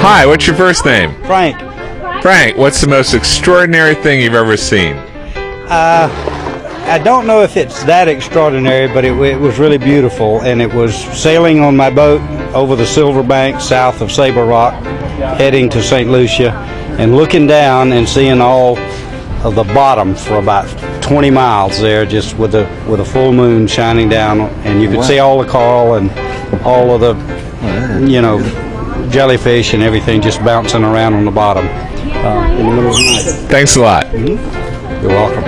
Hi, what's your first name? Frank, Frank, what's the most extraordinary thing you've ever seen? Uh, I don't know if it's that extraordinary, but it, it was really beautiful, and it was sailing on my boat over the Silver Bank south of Sabre Rock, heading to St. Lucia, and looking down and seeing all of the bottom for about 20 miles there, just with a with a full moon shining down, and you could see all the coral and all of the, you know, jellyfish and everything just bouncing around on the bottom uh, in the middle of the night. Thanks a lot. You're welcome.